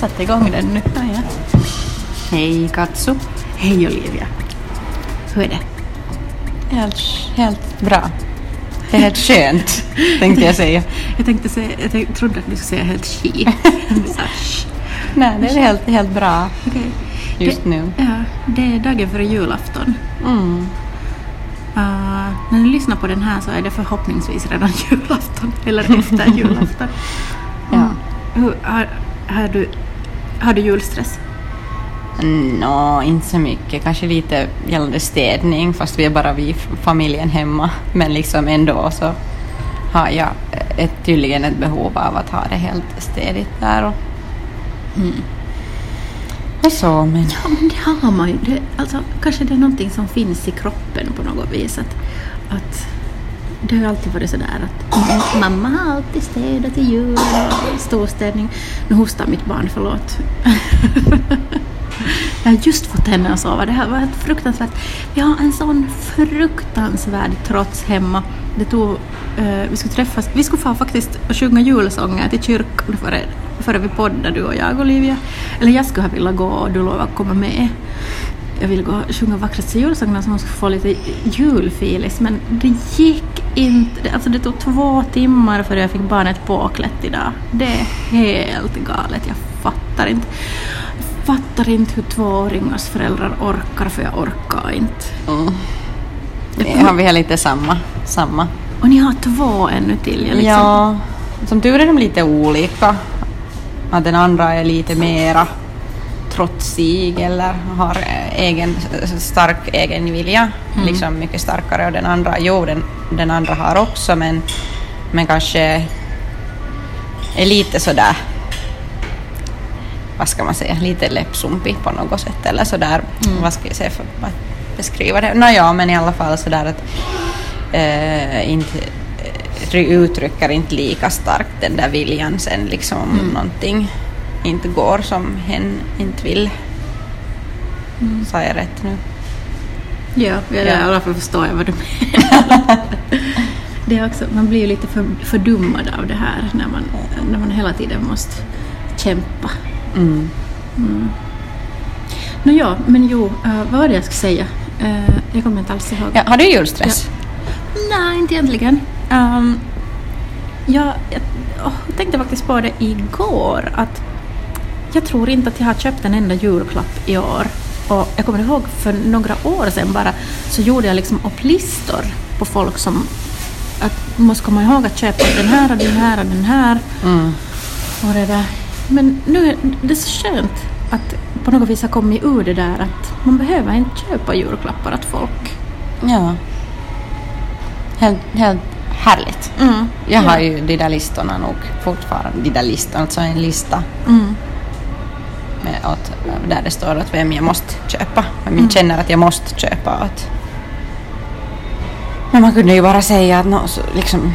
jag satte igång den nu. Ah, ja. Hej Katsu. Hej Olivia. Hur är det? Helt, helt bra. Det är helt skönt, tänkte jag säga. Jag, tänkte säga, jag tänkte, trodde att du skulle säga helt sh. Nej, det är helt, helt bra Okej. just det, nu. Ja, det är dagen före julafton. Mm. Uh, när ni lyssnar på den här så är det förhoppningsvis redan julafton eller efter julafton. Ja. Hur, har, har, du, har du julstress? Nå, inte så mycket. Kanske lite gällande städning, fast vi är bara vi familjen hemma. Men liksom ändå så har jag ett, tydligen ett behov av att ha det helt städigt där. Och, och så, men... Ja, men det har man ju. Det, alltså, kanske det är någonting som finns i kroppen på något vis. Att, att det har ju alltid varit sådär att mamma har alltid städat till jul och storstädning. Nu hostar mitt barn, förlåt. Jag har just fått henne att sova. Det här var helt fruktansvärt. Vi har en sån fruktansvärd trots hemma. Det tog, eh, vi skulle träffas, vi skulle få faktiskt och sjunga julsånger till kyrkan före, före vi poddade du och jag Olivia. Eller jag skulle ha velat gå och du lovade att komma med. Jag ville gå och sjunga vackraste julsångerna så man skulle få lite julfilis men det gick inte. Alltså det tog två timmar för jag fick barnet påklätt idag. Det är helt galet. Jag fattar inte. Jag fattar inte hur tvååringars föräldrar orkar för jag orkar inte. Mm. Det har vi lite samma. samma. Och ni har två ännu till. Jag liksom, Ja, som tur är de lite olika. Att den andra är lite mera trotsig eller har egen, stark egen vilja. Mm. Liksom mycket starkare. Och den andra, jo den, den andra har också men, men kanske är lite sådär vad ska man säga, lite läppsumpig på något sätt eller sådär, Mm. vad ska jag säga för att beskriva det? Nåja, men i alla fall sådär att eh, inte eh, uttrycker inte lika starkt den där viljan sen liksom om Mm. någonting inte går som hen inte vill. Mm. Sa jag rätt nu? Ja, jag, Ja. i alla fall förstår jag vad du menar. det är också, man blir ju lite för, fördummad av det här när man, när man hela tiden måste kämpa. Mm. Nå ja, men jo, eh, vad var det jag skulle säga? Eh, jag kommer inte alls ihåg. Ja, har du julstress? Nej, inte egentligen. Um, jag, jag jag tänkte faktiskt på det igår att jag tror inte att jag har köpt en enda julklapp i år. Och jag kommer ihåg för några år sedan bara så gjorde jag liksom upp listor på folk som att måste komma ihåg att köpa den här och den här och den här. Mm. Och det där. Men nu är det så skönt att på något vis ha kommit ur det där att man behöver inte köpa julklappar åt folk. Ja. Helt, helt härligt. Mm. Jag Ja. har ju de där listorna nog fortfarande. De där listorna, alltså en lista Mm. Med att, där det står att vem jag måste köpa. Vem Mm. jag känner att jag måste köpa. Att. Men man kunde ju bara säga att, nå, så, liksom,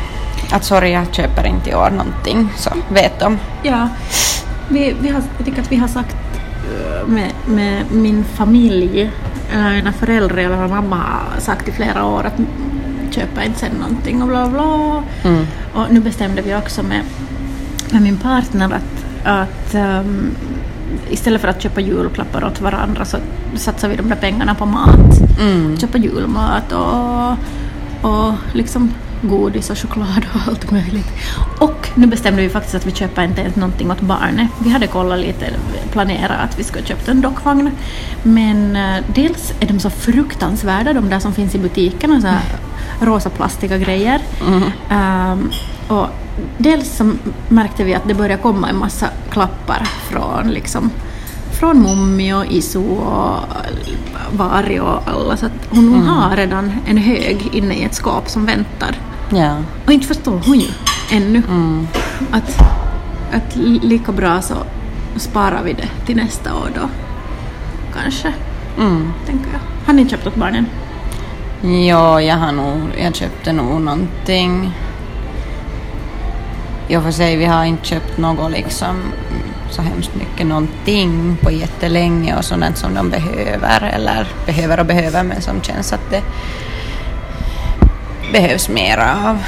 att sorry, jag köper inte i år någonting. Så vet de. Ja, vi, vi har, jag tycker att vi har sagt eh, med, med min familj, eller mina föräldrar eller vad mamma har sagt i flera år att köpa inte sen någonting och bla bla. Mm. Och nu bestämde vi också med, med min partner att, att ehm, istället för att köpa julklappar åt varandra så satsar vi de där pengarna på mat. Mm. Köpa julmat och, och liksom godis och choklad och allt möjligt. Och nu bestämde vi faktiskt att vi köper inte ens någonting åt barnet. Vi hade kollat lite, planerat att vi skulle köpa en dockvagn. Men eh, dels är de så fruktansvärda, de där som finns i butikerna, så här rosa plastiga grejer. Mm. Ehm, och dels så märkte vi att det började komma en massa klappar från liksom från Mummi och Isu och Vari och alla. Så att hon, hon har redan en hög inne i ett skåp som väntar. Ja. Och inte förstår hon ju ännu Mm. att, att lika bra så sparar vi det till nästa år då. Kanske, Mm. tänker jag. Har ni köpt åt barnen? Ja, jag har nog, jag köpte nog någonting. I och för sig, vi har inte köpt något liksom mm, så hemskt mycket någonting på jättelänge och sådant som de behöver eller behöver och behöver men som känns att det behövs mera av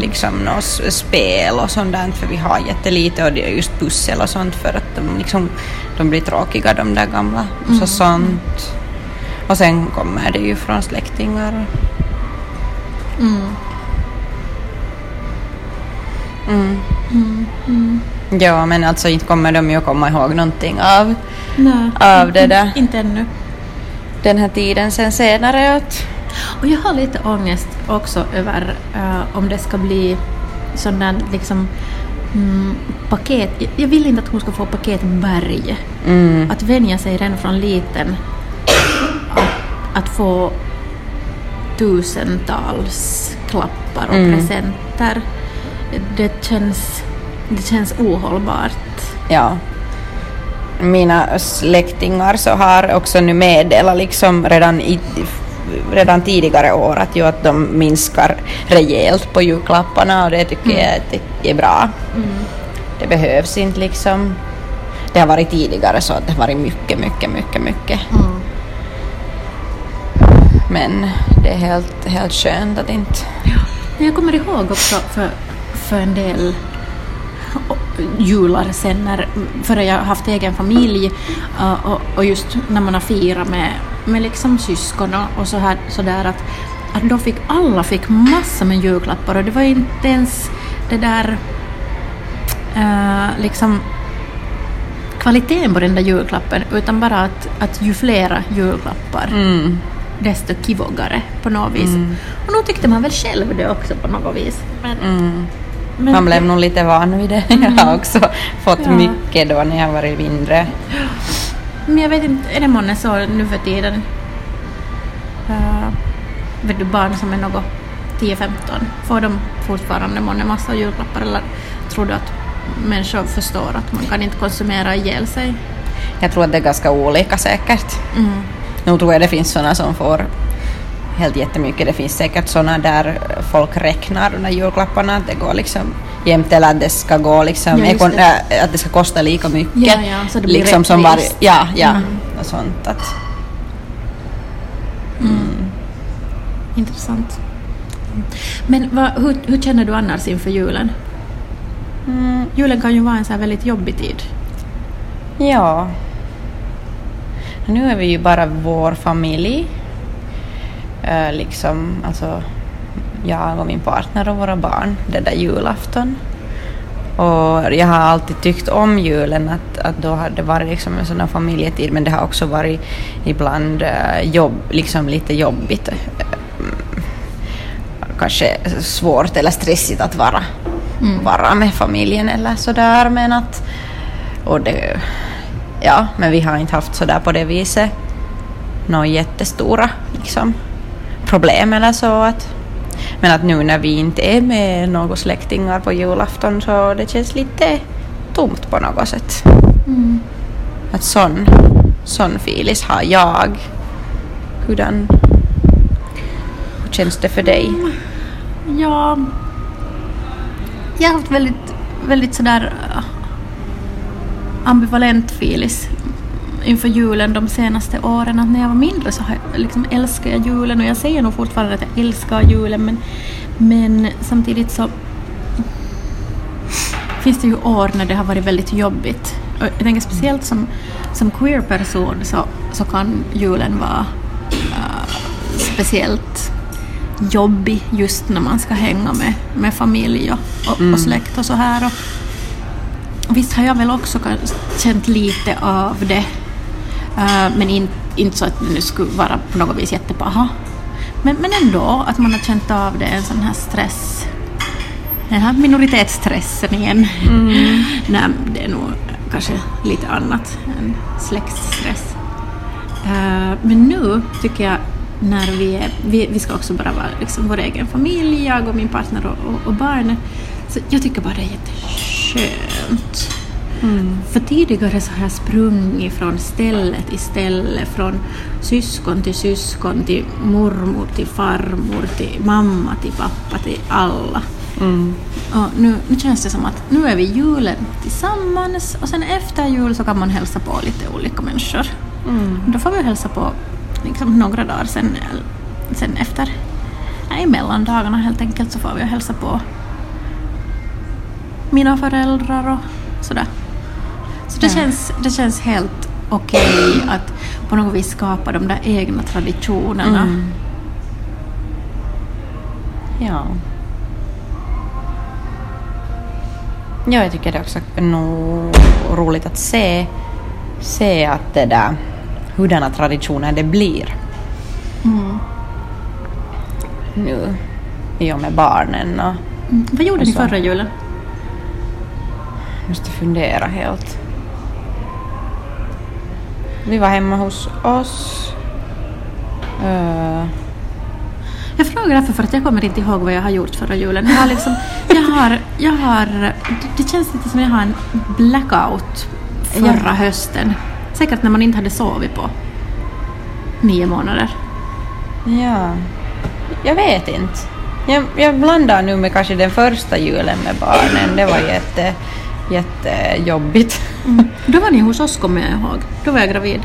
liksom något spel och sånt där för vi har jättelite och det är just pussel och sånt för att de, liksom, de blir tråkiga de där gamla. Så sånt. Och sen kommer det ju från släktingar. Mm. Mm. Ja, men alltså inte kommer de ju att komma ihåg någonting av, Nej, av det där, inte ännu. den här tiden sen senare. Att, Och jag har lite ångest också över eh, om det ska bli sån där liksom mm, paket. Jag- Jag vill inte att hon ska få paketberg. mm, Att vänja sig redan från liten att, att få tusentals klappar och Mm. presenter. Det känns, det känns ohållbart. ja. Mina släktingar så har också nu meddelat liksom redan, i, redan tidigare år att, ju att de minskar rejält på julklapparna och det tycker jag det är bra. Det behövs inte liksom. Det har varit tidigare så att det har varit mycket, mycket, mycket, mycket. Mm. Men det är helt, helt skönt att inte... Men jag kommer ihåg också för, för en del jular sen när, före jag haft egen familj uh, och, och just när man har firat med, med liksom syskon och, och så här, så där att, att då fick alla fick massor med julklappar och det var inte ens det där uh, liksom kvaliteten på den där julklappen utan bara att, att ju flera julklappar Mm. desto kivogare på något vis. Och nog tyckte man väl själv det också på något vis. Men, Mm. Men Man blev nog lite van vid det. Jag har också fått Ja. mycket då när jag varit mindre. Men jag vet inte, är det månne så nu för tiden? Uh, vet du, barn som är något 10-15, får de fortfarande månne massa julklappar eller tror du att människor förstår att man kan inte konsumera ihjäl sig? Jag tror att det är ganska olika säkert. Mm. Nu tror jag det finns sådana som får helt jättemycket. Det finns säkert sådana där folk räknar de där julklapparna att det går liksom jämt eller att det ska gå liksom, Ja, ekon- det. äh, att det ska kosta lika mycket. Ja, ja, så det blir liksom som var. Ja, ja, Mm. och sånt att. Intressant. Men vad, hur, hur känner du annars inför julen? Mm, Julen kan ju vara en så här väldigt jobbig tid. ja. Nu är vi ju bara vår familj. Eh, liksom, alltså jag och min partner och våra barn, den där julafton. Och jag har alltid tyckt om julen, att, att då har det varit liksom en sån här familjetid, men det har också varit ibland eh, jobb, liksom lite jobbigt. eh, mm, Kanske svårt eller stressigt att vara, vara med familjen eller sådär, men att... Och det, ja, men vi har inte haft sådär på det viset några jättestora liksom, problem eller så. Att, men att nu när vi inte är med några släktingar på julafton så det känns lite tomt på något sätt. Att sån, sån filis har jag. Hurdan, hur känns det för dig? Ja, jag har haft väldigt, väldigt sådär äh, ambivalent filis inför julen de senaste åren. Att när jag var mindre så har jag, liksom älskar jag julen och jag säger nog fortfarande att jag älskar julen men, men samtidigt så finns det ju år när det har varit väldigt jobbigt. Och jag tänker speciellt som, som queer-person så, så kan julen vara äh, speciellt jobbig just när man ska hänga med, med familj och, och, och släkt och så här. Och, visst har jag väl också känt lite av det, men in, inte så att det nu skulle vara på något vis jättepaha. Men, men ändå att man har känt av det, en sån här stress, den här minoritetsstressen igen. Nej, det är nog kanske lite annat än släktstress. Eh, men nu tycker jag när vi är, vi, vi ska också bara vara liksom vår egen familj, jag och min partner och, och, och barnet. Så jag tycker bara det är jätteskönt. För tidigare så har jag sprungit från ställe till ställe, från syskon till syskon, till mormor till farmor, till mamma till pappa, till alla. Och nu, nu känns det som att nu är vi julen tillsammans och sen efter jul så kan man hälsa på lite olika människor. Då får vi hälsa på liksom några dagar sen, sen efter, i mellandagarna helt enkelt så får vi hälsa på mina föräldrar och sådär. Så det, Ja. känns, det känns helt okej att på något vis skapa de där egna traditionerna. Mm. Ja. Ja, jag tycker det också är nog roligt att se, se att det där, hurdana traditioner det blir Mm. nu i och med barnen och Mm. Vad gjorde Och ni förra julen? måste fundera helt. Vi var hemma hos oss. Eh, Jag frågar därför för att jag kommer inte ihåg vad jag har gjort förra julen. Jag har liksom, jag har, jag har, det, det känns lite som jag har en blackout förra Ja. hösten. Säkert när man inte hade sovit på nio månader. Ja, jag vet inte. Jag, jag blandar nu med kanske den första julen med barnen. Det var jätte, jättejobbigt. Då var ni hos oss kommer jag ihåg. Då var jag gravid.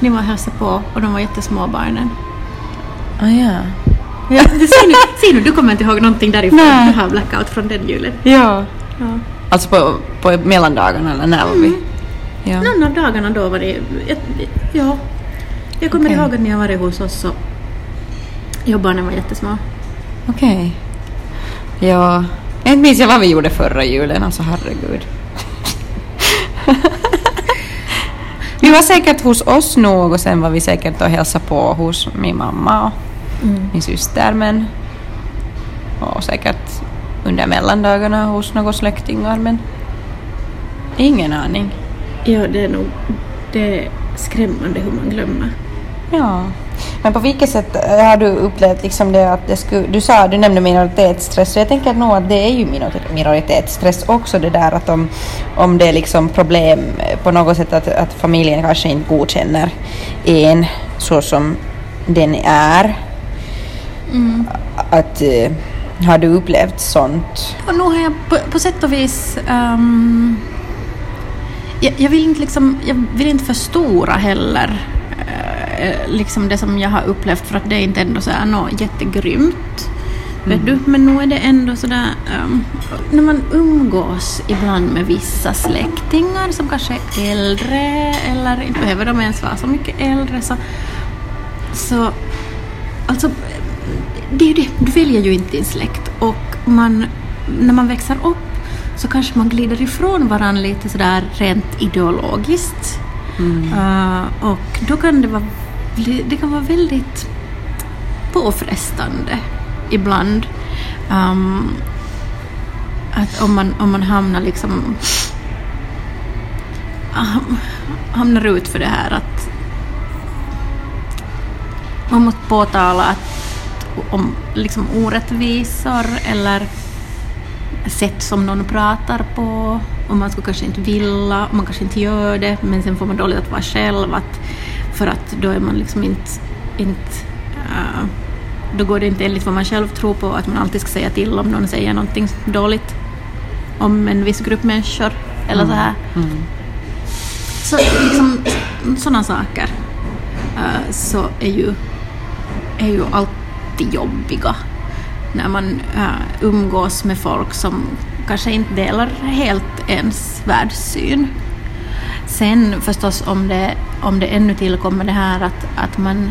Ni var och hälsade på och de var jättesmå barnen. Ah, ja. Ja, det ser, nu, ser nu, du kommer inte ihåg någonting därifrån. Nej. Du har blackout från den julen. ja. Ja. Alltså på, på mellandagarna eller när var vi? Ja. Någon av dagarna då var det... Ja. Jag kommer Okej. ihåg att ni har varit hos oss och ja, barnen var jättesmå. Okej. Ja. Jag inte minns jag vad vi gjorde förra julen, alltså herregud. vi var säkert hos oss nog och sen var vi säkert och hälsade på hos min mamma och min syster men och säkert under mellandagarna hos några släktingar men ingen aning. Ja, det är nog det är skrämmande hur man glömmer. Ja. Men på vilket sätt eh, har du upplevt liksom det att det skulle, du sa, du nämnde minoritetsstress, så jag tänker nog att det är ju minor- minoritetsstress också det där att om, om det är liksom problem eh, på något sätt att, att familjen kanske inte godkänner en så som den är. Att, eh, har du upplevt sånt? Och nog har jag på, på sätt och vis... ehm, jag, jag, vill inte liksom, jag vill inte förstora heller liksom det som jag har upplevt för att det är inte ändå så här något jättegrymt. Vet du? Men nu är det ändå sådär... Um, när man umgås ibland med vissa släktingar som kanske är äldre eller inte behöver de ens vara så mycket äldre så... så alltså, det är ju det, du väljer ju inte din släkt och man, när man växer upp så kanske man glider ifrån varandra lite sådär rent ideologiskt. Uh, och då kan det vara, det kan vara väldigt påfrestande ibland. Um, att om man, om man hamnar liksom um, hamnar ut för det här att man måste påtala att om liksom orättvisor eller sätt som någon pratar på och man skulle kanske inte vilja, och man kanske inte gör det men sen får man dåligt att vara själv att, för att då är man liksom inte, inte eh, då går det inte enligt vad man själv tror på att man alltid ska säga till om någon säger någonting dåligt om en viss grupp människor eller så här. Så liksom sådana saker eh, så är ju, är ju alltid jobbiga när man eh, umgås med folk som kanske inte delar helt ens världssyn. Sen förstås om det, om det ännu tillkommer det här att, att man,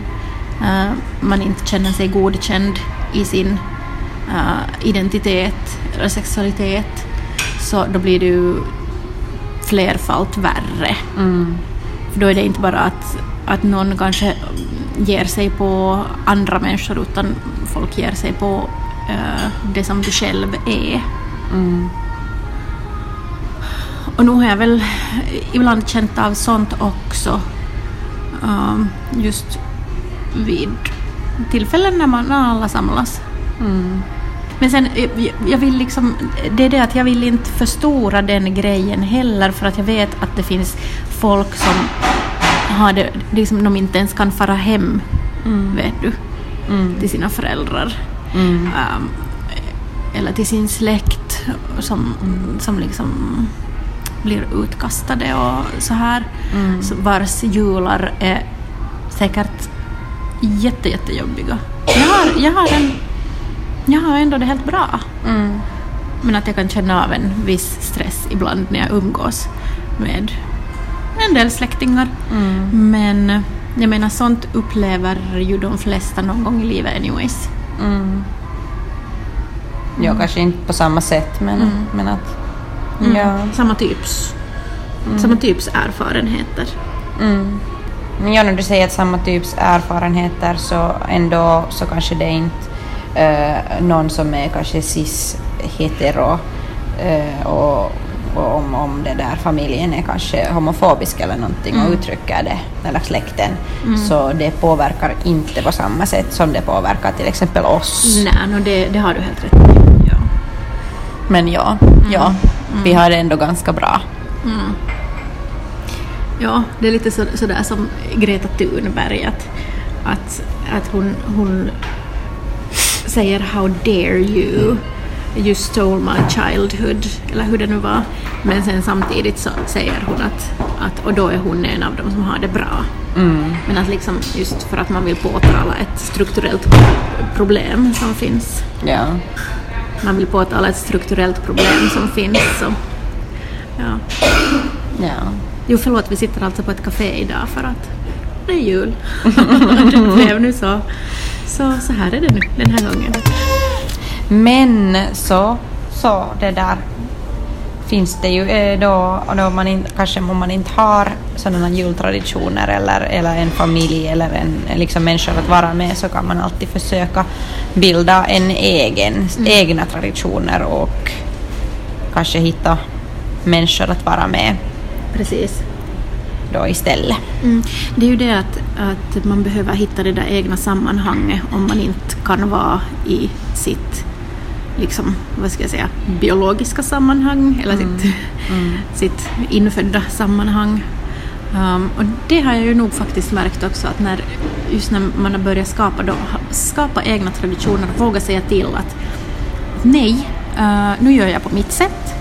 eh, man inte känner sig godkänd i sin eh, identitet eller sexualitet så då blir det ju flerfalt värre. För då är det inte bara att, att någon kanske ger sig på andra människor utan folk ger sig på eh, det som du själv är. Och nu har jag väl ibland känt av sånt också. Um, just vid tillfällen när, man, när alla samlas. Men sen, eh, jag- vill liksom, det är det att jag vill inte förstora den grejen heller för att jag vet att det finns folk som har det, liksom de inte ens kan fara hem, vet du, till sina föräldrar. Um, eller till sin släkt som, som liksom blir utkastade och så här. Så vars jular är säkert jätte, jättejobbiga. Jag har, jag har en jag har ändå det helt bra. Mm. Men att jag kan känna av en viss stress ibland när jag umgås med en del släktingar. Mm. Men jag menar sånt upplever ju de flesta någon gång i livet anyways. Mm. Ja, kanske inte på samma sätt men, Mm. men att... Mm. Ja. Samma typs, samma typs erfarenheter. Mm. Men ja, när du säger att samma typs erfarenheter så ändå så kanske det är inte eh, någon som är kanske cis-hetero eh, och, och om, om det där familjen är kanske homofobisk eller någonting och Mm. uttrycker det, eller släkten, Mm. så det påverkar inte på samma sätt som det påverkar till exempel oss. Nej, no, det, det har du helt rätt i. Ja. Men ja, ja vi har det ändå ganska bra. Mm. Ja, det är lite så, sådär som Greta Thunberg, att, att, att hon, hon säger “How dare you, you stole my childhood” eller hur det nu var. Men sen samtidigt så säger hon att, att och då är hon en av dem som har det bra. Mm. Men att liksom just för att man vill påtala ett strukturellt problem som finns. Ja. Man vill påtala ett strukturellt problem som finns. Så, ja. ja. Jo, förlåt, vi sitter alltså på ett café idag för att det är jul. det blev nu så. Så, så här är det nu den här gången. Men så, så det där finns det ju eh, då, då man in, kanske om man inte har sådana jultraditioner eller, eller en familj eller en liksom människor att vara med så kan man alltid försöka bilda en egen, egna traditioner och kanske hitta människor att vara med Precis. då istället. Mm. Det är ju det att, att man behöver hitta det där egna sammanhanget om man inte kan vara i sitt liksom, vad ska jag säga, biologiska sammanhang eller sitt, sitt infödda sammanhang. Um, och det har jag ju nog faktiskt märkt också att när, just när man har börjat skapa, då, skapa egna traditioner och våga säga till att nej, eh, nu gör jag på mitt sätt.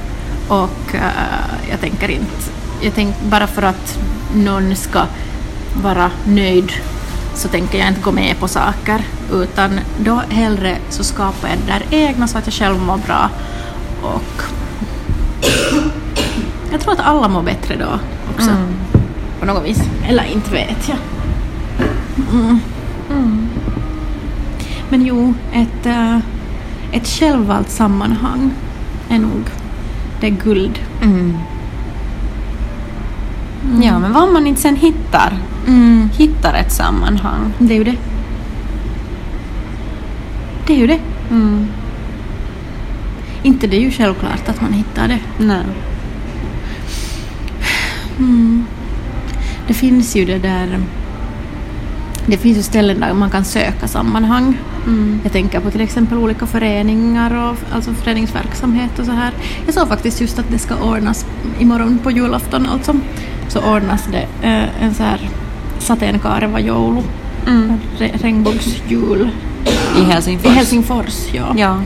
Och eh, jag tänker inte, jag tänker bara för att någon ska vara nöjd så tänker jag inte gå med på saker utan då hellre så skapar jag det där egna så att jag själv mår bra och jag tror att alla mår bättre då också på något vis. Eller inte vet jag. Mm. Men jo, ett, eh, ett självvalt sammanhang är nog det är guld. Mm. Ja, men vad man inte sen hittar, Mm. hittar ett sammanhang. Det är ju det. Det är ju det. Mm. Inte det är ju självklart att man hittar det. Nej. Mm. Det finns ju det där... Det finns ju ställen där man kan söka sammanhang. Mm. Jag tänker på till exempel olika föreningar och alltså föreningsverksamhet och så här. Jag såg faktiskt just att det ska ordnas imorgon på julafton alltså. Så ordnas det eh, en så här sateenkaareva joulu. Mm. Re- regnbågsjul. I Helsingfors. I Helsingfors, ja. Ja.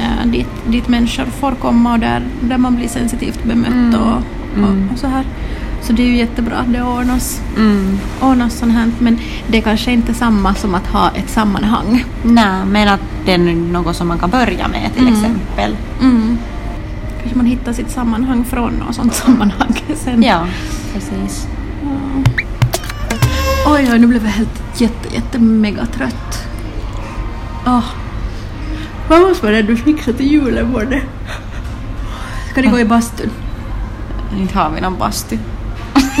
Eh, dit, dit människor får komma och där, där man blir sensitivt bemött Mm. och, Mm. och, och så här. Så det är ju jättebra att det ordnas, Mm. ordnas sånt här. Men det är kanske inte samma som att ha ett sammanhang. Nej, men att det är något som man kan börja med till Mm. exempel. Mm. Kanske man hittar sitt sammanhang från något sånt sammanhang sen. Ja, precis. Ja. Oj, oj, nu blev jag helt jätte, jätte mega trött. Oh. Vad måste man ändå fixa till julen både? Ska ni gå i bastun? Inte har vi någon bastu.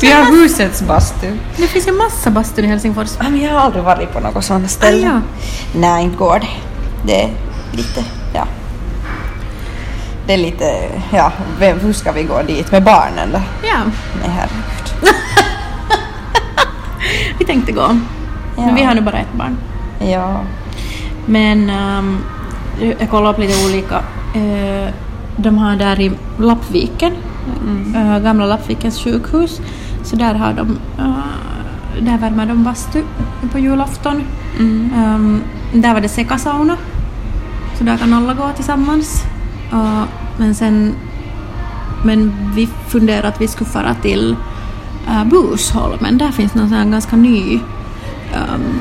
vi har husets bastu. Det finns ju massa bastun i Helsingfors. Men jag har aldrig varit på något sånt ställe. Ah, ja. Nej, inte går det. Det är lite. Det är lite, ja, vem, hur ska vi gå dit med barnen då? Ja, Nej, herregud. vi tänkte gå. Men vi har nu bara ett barn. Ja. Men ehm, jag kollade upp lite olika. Eh, de har där i Lappviken, eh, gamla Lappvikens sjukhus, så där har de, eh, där värmer de bastu på julafton. Mm. Ehm, där var det sekasauna, så där kan alla gå tillsammans. Uh, men sen, men vi funderade att vi skulle fara till uh, Busholmen, där finns någon sån ganska ny um,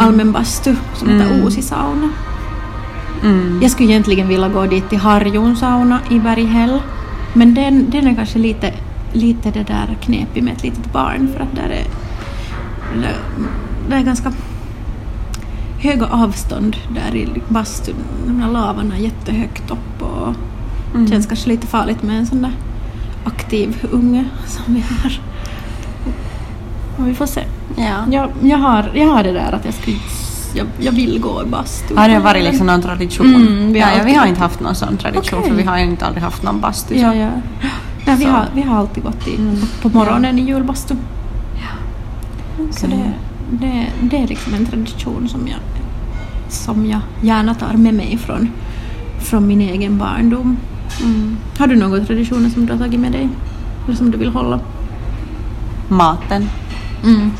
allmän bastu som heter Mm. Uusi sauna. Mm. Jag skulle egentligen vilja gå dit till Harjun sauna i Berghäll. Men den, den är kanske lite, lite det där knepig med ett litet barn för att där är, där, där är ganska höga avstånd där i bastun. De här lavarna jättehögt upp och Mm. känns kanske lite farligt med en sån där aktiv unge som vi har. Och vi får se. Ja. Jag, jag, har, jag har det där att jag, skulle, jag, jag vill gå i bastu. Har det varit liksom någon tradition? Mm, vi har ja, ja, vi har inte haft någon sån tradition Okej. för vi har ju inte aldrig haft någon bastu. Ja, så. ja. ja vi, Så. har, vi har alltid gått i, Mm. på morgonen i julbastu. Så Okej. det, det, det är liksom en tradition som jag, som jag gärna tar med mig från, från min egen barndom. Mm. Har du några traditioner som du har tagit med dig? Eller som du vill hålla? Maten. Mm.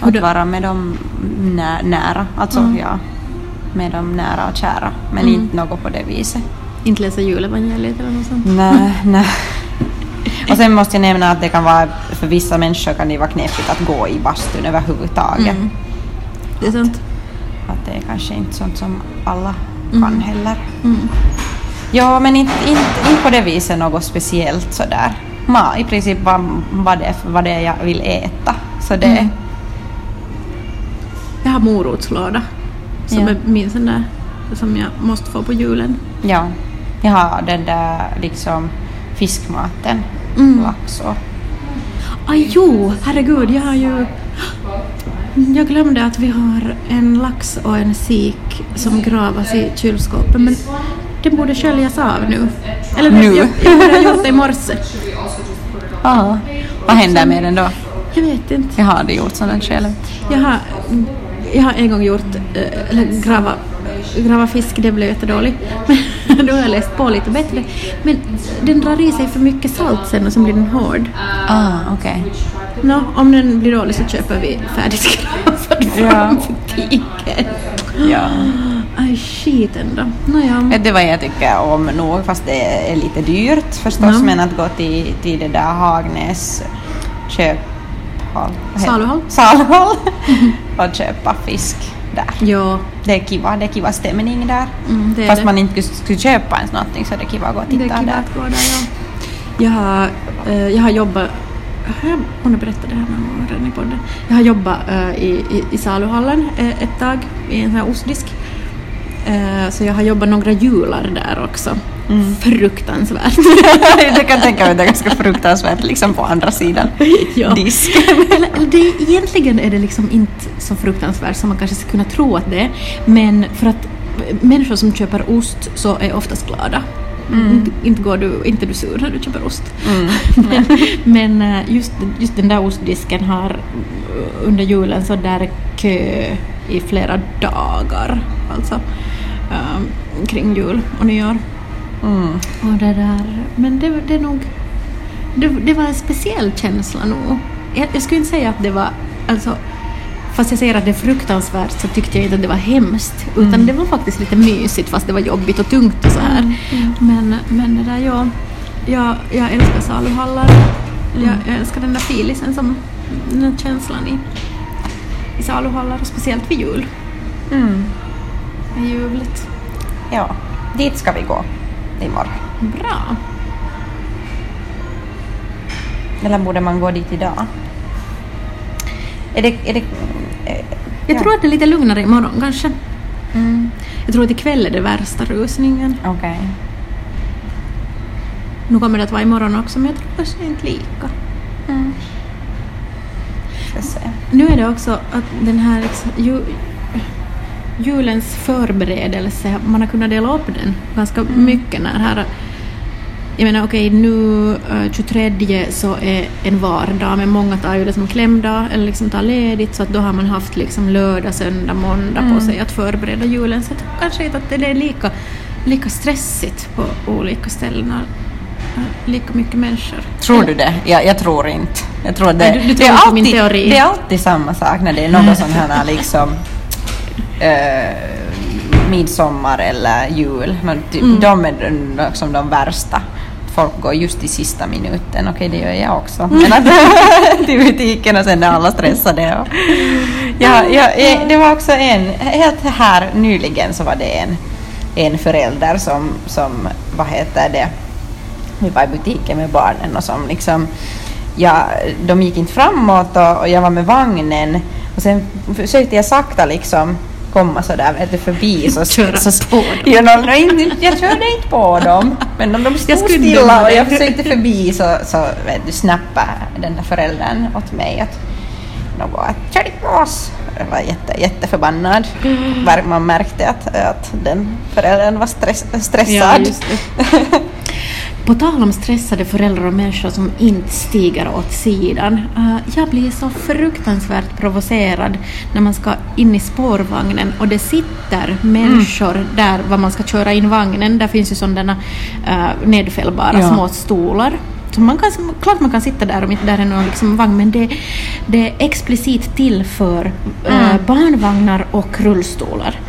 Att vara med dem nä- nära. Alltså Mm. ja, med dem nära och kära. Men Mm. inte något på det viset. Inte läsa julevangeliet eller något sånt? Nej, nej. Och sen måste jag nämna att det kan vara, för vissa människor kan det vara knepigt att gå i bastun överhuvudtaget. Mm. Det är sant. Att det är kanske inte sånt som alla Mm. kan heller. Mm. Ja, men inte, inte, inte på det viset något speciellt sådär. Ma, I princip vad, vad, det, vad det är jag vill äta. Så det... Mm. Jag har morotslåda som Ja. är min sån där som jag måste få på julen. Ja. Jag har den där liksom fiskmaten. Mm. Och... Aj jo, herregud, jag har ju... Jag glömde att vi har en lax och en sik som gravas i kylskåpet men den borde sköljas av nu. Eller Nu? Jag, jag borde ha gjort det i morse. Ja. Vad händer med den då? Jag vet inte. Jag har aldrig gjort sådant själv. Jag har, jag har en gång gjort, eh, eller grava, grava fisk, det blev jättedåligt. Men då har jag läst på lite bättre. Men den drar i sig för mycket salt sen och så blir den hård. Ah, okej. Nå, om den blir dålig så köper vi färdiggravad från butiken. Ja. Aj, skit ändå. Nåja. Vet du vad jag tycker om nog, fast det är lite dyrt förstås, Ja. men att gå till, till det där Hagnäs heter- Saluhall? Saluhall. och köpa fisk där. Ja, Det är kiva, det är kiva stämning där. mm, det är Fast det. man inte skulle- köpa ens någonting så är det kiva att gå och det är titta kul där. att gå där, ja. Jag har, eh, jag har jobbat har jag hunnit berätta det här någon gång redan i podden? Jag har jobbat eh, i, i, i saluhallen eh, ett tag i en sån här ostdisk. Eh, så jag har jobbat några jular där också. Mm. Fruktansvärt. jag kan tänka mig att det är ganska fruktansvärt liksom på andra sidan Ja. disken. Eller, det, egentligen är det liksom inte så fruktansvärt som man kanske skulle kunna tro att det är. Men för att människor som köper ost så är oftast glada. Inte, inte går du, inte du sur när du köper ost. Mm. Men, men eh, just, just den där ostdisken har eh, under julen så där är kö i flera dagar. Alltså eh, kring jul och nyår. Mm. Och det där, men det, det nog... Det, det var en speciell känsla nog. Jag, jag skulle inte säga att det var... Alltså, fast jag säger att det är fruktansvärt så tyckte jag inte att det var hemskt. Utan det var faktiskt lite mysigt fast det var jobbigt och tungt och så här. Men, men det där, ja... Jag, jag älskar saluhallar. Jag, jag älskar den där filisen som... Den där känslan i, i saluhallar, och speciellt vid jul. Ljuvligt. Ja, dit ska vi gå imorgon. Bra. Eller borde man gå dit idag? Är det... Är det eh, Jag ja. tror att det är lite lugnare imorgon kanske. Mm. Jag tror att ikväll är det värsta rusningen. Okej. Nu kommer det att vara imorgon också, men jag tror kanske inte lika. Mm. Nu är det också att den här ju, julens förberedelse, man har kunnat dela upp den ganska mycket när här jag menar okej nu eh, 23 så är en vardag men många tar ju det som klämdag eller liksom tar ledigt så att då har man haft liksom lördag, söndag, måndag på Mm. sig att förbereda julen så att kanske inte att det är lika, lika stressigt på olika ställen eh, lika mycket människor. Tror du det? Ja, jag tror inte. Jag tror det, du- du det, tror är på min alltid, det är alltid samma sak när det är något sånt här liksom eh, midsommar eller jul. Men ty- Mm. De är de- som de värsta folk går just i sista minuten. Okej, det gör jag också. Men att till butiken och sen är alla stressade. Och, ja, ja, eh, det var också en, helt här nyligen så var det en, en förälder som, som, vad heter det, vi var i butiken med barnen och som liksom, ja, de gick inte framåt och, och jag var med vagnen och sen försökte jag sakta liksom komma sådär vet du, förbi så... Köra så, på dem. Ja, no, jag körde inte på dem, men om de stod Jag stilla och jag försökte förbi så, så vet du, snappade den där föräldern åt mig att något att kör inte på oss. Jag var jätte, jätteförbannad. Var- Man märkte att, att den föräldern var stress, stressad. Ja. På tal om stressade föräldrar och människor som inte stiger åt sidan. eh, jag blir så fruktansvärt provocerad när man ska in i spårvagnen och det sitter människor där var man ska köra in vagnen. Där finns ju sådana uh, nedfällbara Ja. små stolar. Så man kan, klart man kan sitta där om inte där är någon liksom vagn men det, det är explicit till för eh, Mm. barnvagnar och rullstolar.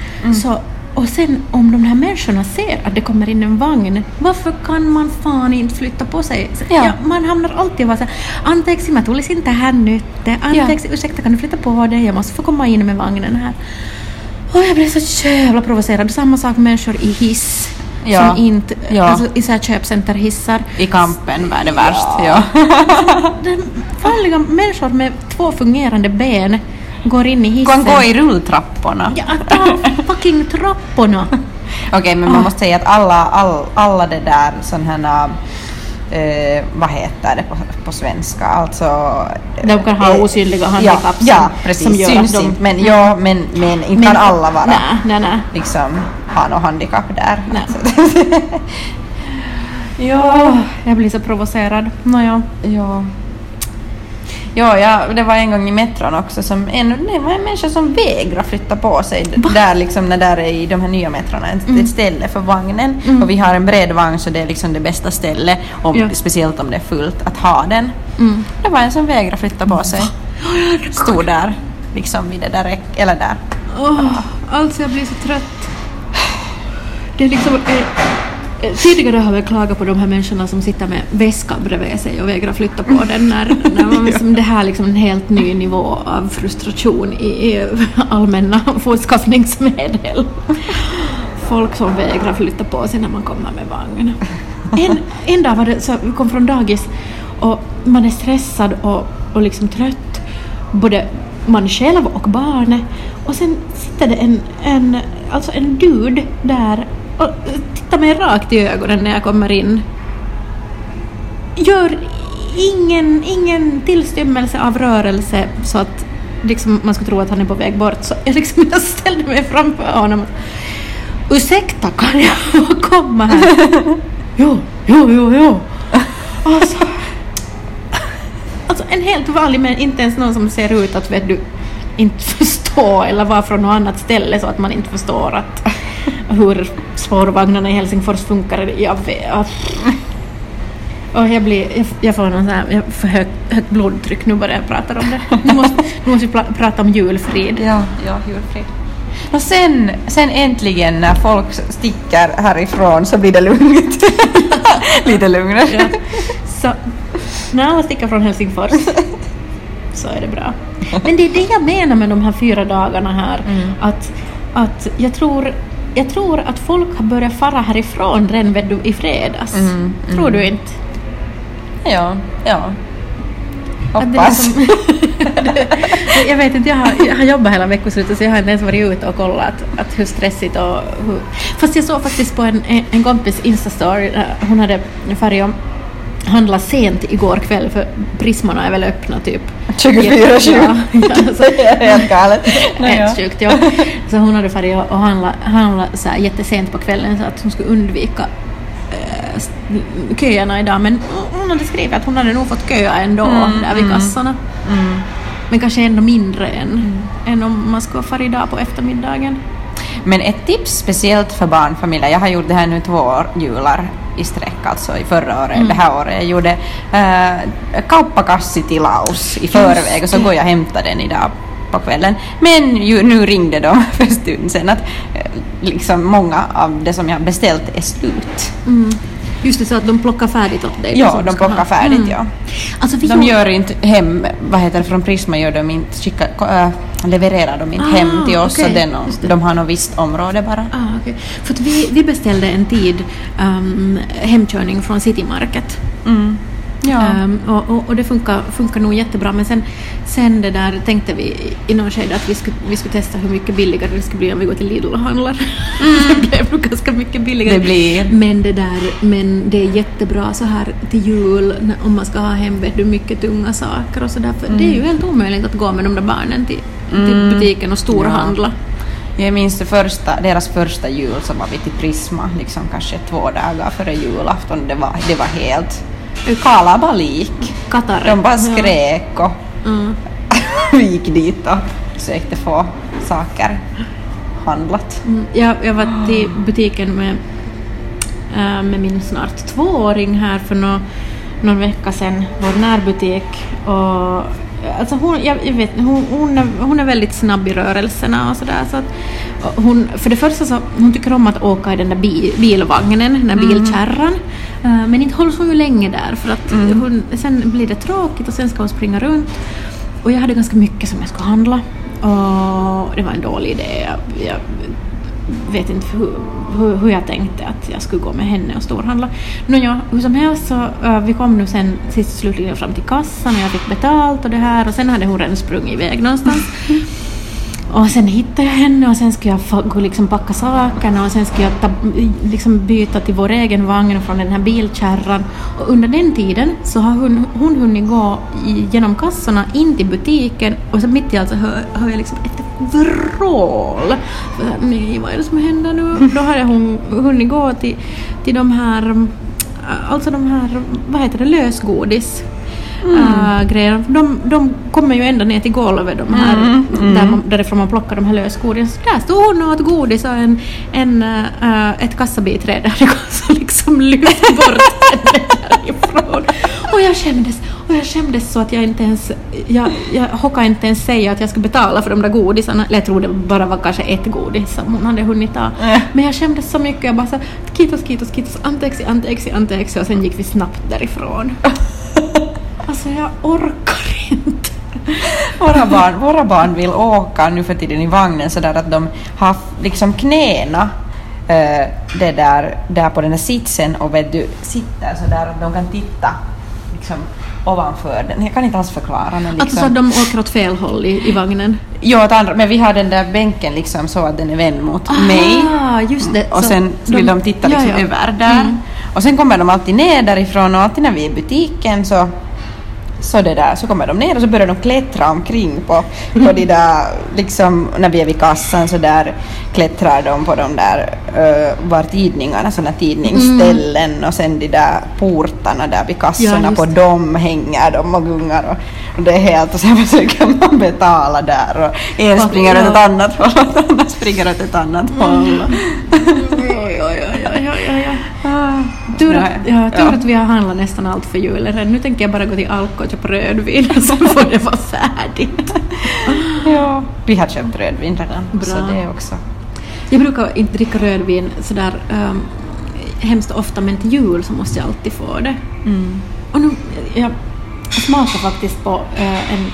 Så, och sen om de här människorna ser att det kommer in en vagn, varför kan man fan inte flytta på sig? Så, Ja. man hamnar alltid och vara såhär, anteeksi mä tulisin tähän nyt, anteeksi, ursäkta kan du flytta på dig, jag måste få komma in med vagnen här. Och jag blir så jävla provocerad. Samma sak med människor i hiss. Ja. Som inte, Ja. alltså i så här köpcenterhissar. I kampen var det värst. Ja. Den vanliga människor med två fungerande ben går in i hissen. Kan gå i rulltrapporna. Ja, ta fucking trapporna. Okej, men man måste säga att alla, all, alla det där sådana här eh, vad heter det på, på svenska? Alltså... De kan ha eh, osynliga handikapp ja, som- ja, precis. som gör Syns att de- inte. Men, ja, men, men inte kan alla vara Nej, nej, nej. liksom ha något handikapp där. Nej. Så- Ja, jag blir så provocerad. Nåja. Ja. Ja, ja, det var en gång i metron också som en, det var en människa som vägrar flytta på sig d- där liksom när där är i de här nya metrorna ett, Mm. ett ställe för vagnen och vi har en bred vagn så det är liksom det bästa stället om, Ja. speciellt om det är fullt att ha den. Mm. Det var en som vägrade flytta på sig. Stod där liksom vid det där räck, eller där. Åh, alltså jag blir så trött. Det är liksom... Eh, tidigare har vi klagat på de här människorna som sitter med väskan bredvid sig och vägrar flytta på den när, när man liksom, det här är liksom en helt ny nivå av frustration i, i allmänna fortskaffningsmedel. Folk som vägrar flytta på sig när man kommer med vagn. En, en dag var det så, vi kom från dagis och man är stressad och, och liksom trött. Både man själv och barnet. Och sen sitter det en, en, alltså en dude där och tittar mig rakt i ögonen när jag kommer in. Gör ingen, ingen tillstymmelse av rörelse så att liksom, man skulle tro att han är på väg bort. Så jag, liksom, jag ställde mig framför honom. Ursäkta, kan jag komma här? jo, jo, jo, jo. Alltså, alltså en helt vanlig men inte ens någon som ser ut att vet du, inte förstå eller vara från något annat ställe så att man inte förstår att hur spårvagnarna i Helsingfors funkar. Jag vet, och jag, blir, jag, jag får någon här, jag får högt, högt blodtryck nu bara jag pratar om det. Nu måste, nu måste vi prata om julfrid. Ja, ja, julfrid. Och sen, sen äntligen när folk sticker härifrån så blir det lugnt. Lite lugnare. Ja. Så när alla sticker från Helsingfors så är det bra. Men det är det jag menar med de här fyra dagarna här. Mm. Att, att jag, tror, jag tror att folk har börjat fara härifrån redan vet du, i fredags. Mm, Tror du inte? Ja, ja. Hoppas. liksom- jag vet inte, jag har, jag har jobbat hela veckoslutet så jag har inte ens varit ute och kollat att, att hur stressigt och hur... Fast jag såg faktiskt på en, en, kompis Insta-story, hon hade färg och handlat sent igår kväll för Prismorna är väl öppna typ 24-7. Ja, ja, så, Det är helt galet. Helt sjukt, ja. Så hon hade farit och, och handlat, handlat så här jättesent på kvällen så att hon skulle undvika s- köerna idag. Men hon hade skrivit att hon hade nog fått köa ändå Mm, där vid mm. kassorna. Mm. Men kanske ändå mindre än, än om man skulle fara idag på eftermiddagen. Men ett tips speciellt för barnfamiljer, jag har gjort det här nu två år, jular i sträck, alltså i förra året, Mm. det här året. Jag gjorde äh, kauppakassitilaus i förväg och så går jag och hämtar den idag på kvällen. Men ju, nu ringde de för en stund sedan att eh, liksom många av det som jag beställt är slut. Mm. Just det, så att de plockar färdigt åt dig. Ja, de plockar ha. färdigt, Mm. ja. Alltså De gör inte hem, vad heter det, från Prisma gör de inte, skickar, äh, levererar de inte Ah, hem till oss, just det. de har något visst område bara. Ah, okej. För vi, vi beställde en tid um, hemkörning från City Market. Mm. Ja. Ehm, och, och, och det funkar, funkar nog jättebra men sen, sen det där tänkte vi i någon skede att vi skulle, vi skulle testa hur mycket billigare det skulle bli om vi går till Lidl och handlar. det blev nog ganska mycket billigare. Det blir. Men det där, men det är jättebra så här till jul när- om man ska ha hem vet du, mycket tunga saker och sådär. För det är ju helt omöjligt att gå med de där barnen till, till butiken och storhandla. Jag minns det första, deras första jul så var vi till Prisma, liksom kanske två dagar före julafton. Det var, det var helt kalabalik. Katar. De bara skrek och Mm. vi gick dit och försökte få saker handlat. Mm, Jag, jag var till butiken med, äh, med min snart tvååring här för nå, någon vecka sedan, vår närbutik. Och, alltså hon, jag, jag vet, hon, hon, är, hon är väldigt snabb i rörelserna och sådär. Så hon, för det första så hon tycker om att åka i den där bil, bilvagnen, den där bilkärran. Äh, men inte hålls hon ju länge där för att hon, sen blir det tråkigt och sen ska hon springa runt. Och jag hade ganska mycket som jag skulle handla. Och det var en dålig idé. Jag, jag vet inte hur, hur, hur jag tänkte att jag skulle gå med henne och storhandla. Nåja, hur som helst så uh, vi kom nu sen sist slutligen fram till kassan och jag fick betalt och det här och sen hade hon redan sprungit iväg någonstans. Och sen hittade jag henne och sen skulle jag gå liksom packa sakerna och sen skulle jag ta, liksom byta till vår egen vagn från den här bilkärran. Och under den tiden så har hon, hon hunnit gå genom kassorna in till butiken och så mitt i allt så hör, hör jag liksom ett vrål. Nej, vad är det som händer nu? Då hade hon hunnit gå till, till de här, alltså de här, vad heter det, lösgodis. Äh, grejer. De, de kommer ju ända ner till golvet, de här, Mm, mm. Där man, därifrån man plockar de här lösgodisen. Så där stod hon och åt godis och en, en, äh, ett kassabiträde hade liksom lyft bort henne därifrån. Och jag skämdes, och jag skämdes så att jag inte ens, jag, jag hockade inte ens säga att jag skulle betala för de där godisarna. Eller jag tror det bara var kanske ett godis som hon hade hunnit ta. Äh. Men jag skämdes så mycket, jag bara så kitos, kitos, kitos, anteeksi, anteeksi, anteeksi och sen gick vi snabbt därifrån. Alltså jag orkar inte. Våra barn, våra barn vill åka nu för tiden i vagnen så där att de har liksom knäna eh, det där, där på den där sitsen och vet du, sitter så där att de kan titta liksom ovanför den. Jag kan inte alls förklara men liksom... Alltså så att de åker åt fel håll i, i vagnen. Jo, åt andra, men vi har den där bänken liksom så att den är vänd mot mig. Ah, just det. Och Så sen vill de, titta liksom ja, ja. över där. Mm. Och sen kommer de alltid ner därifrån och alltid när vi är i butiken så, så, det där, så kommer de ner och så börjar de klättra omkring på, på de där, liksom när vi är vid kassan så där klättrar de på de där uh, var tidningarna, sådana tidningsställen och sen de där portarna där vid Ja, kassorna, just på dem hänger de och gungar och, och det är helt och sen försöker man betala där och en springer åt ja. ett annat håll och den andra springer åt ett annat håll. Oj, oj, oj, oj, oj, oj. Tur, att, ja, tur ja. att vi har handlat nästan allt för julen. Nu tänker jag bara gå till Alko och köpa rödvin och så får det vara färdigt. Ja. Vi har köpt rödvin redan, Bra. så det också... Jag brukar inte dricka rödvin sådär um, hemskt ofta men till jul så måste jag alltid få det. Mm. Och nu, jag smakade faktiskt på, eh, en,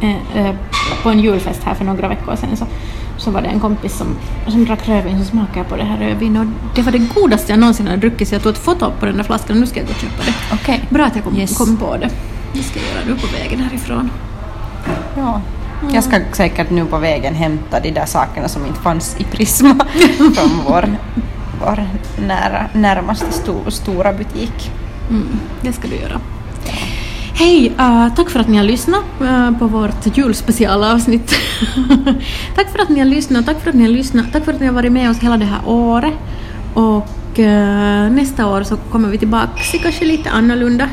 eh, eh, på en julfest här för några veckor sedan så, så var det en kompis som, som drack rödvin så smakade jag på det här rödvinet och det var det godaste jag någonsin har druckit så jag tog ett foto på den där flaskan och nu ska jag gå och köpa det. Okej. Bra att jag kom, Yes. kom på det. Det ska jag göra nu på vägen härifrån. Ja. Jag ska säkert nu på vägen hämta de där sakerna som inte fanns i Prisma från vår, vår nära, närmaste sto, stora butik. Mm, det ska du göra. Hej, uh, tack för att ni har lyssnat uh, på vårt julspecialavsnitt. tack för att ni har lyssnat, tack för att ni har lyssnat, tack för att ni har varit med oss hela det här året. Och uh, nästa år så kommer vi tillbaka i kanske lite annorlunda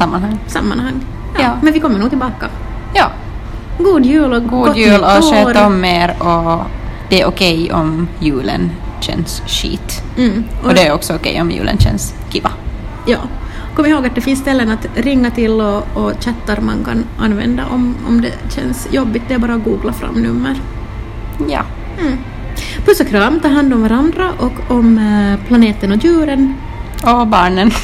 Sammanhang. sammanhang. Ja, Ja. Men vi kommer nog tillbaka. Ja. God jul och God gott jul och sköt om er och det är okej om julen känns skit. Mm, Och det är också okej om julen känns kiva. Ja. Kom ihåg att det finns ställen att ringa till och, och chattar man kan använda om, om det känns jobbigt. Det är bara att googla fram nummer. Ja. Mm. Puss och kram, ta hand om varandra och om eh, planeten och djuren. Och barnen.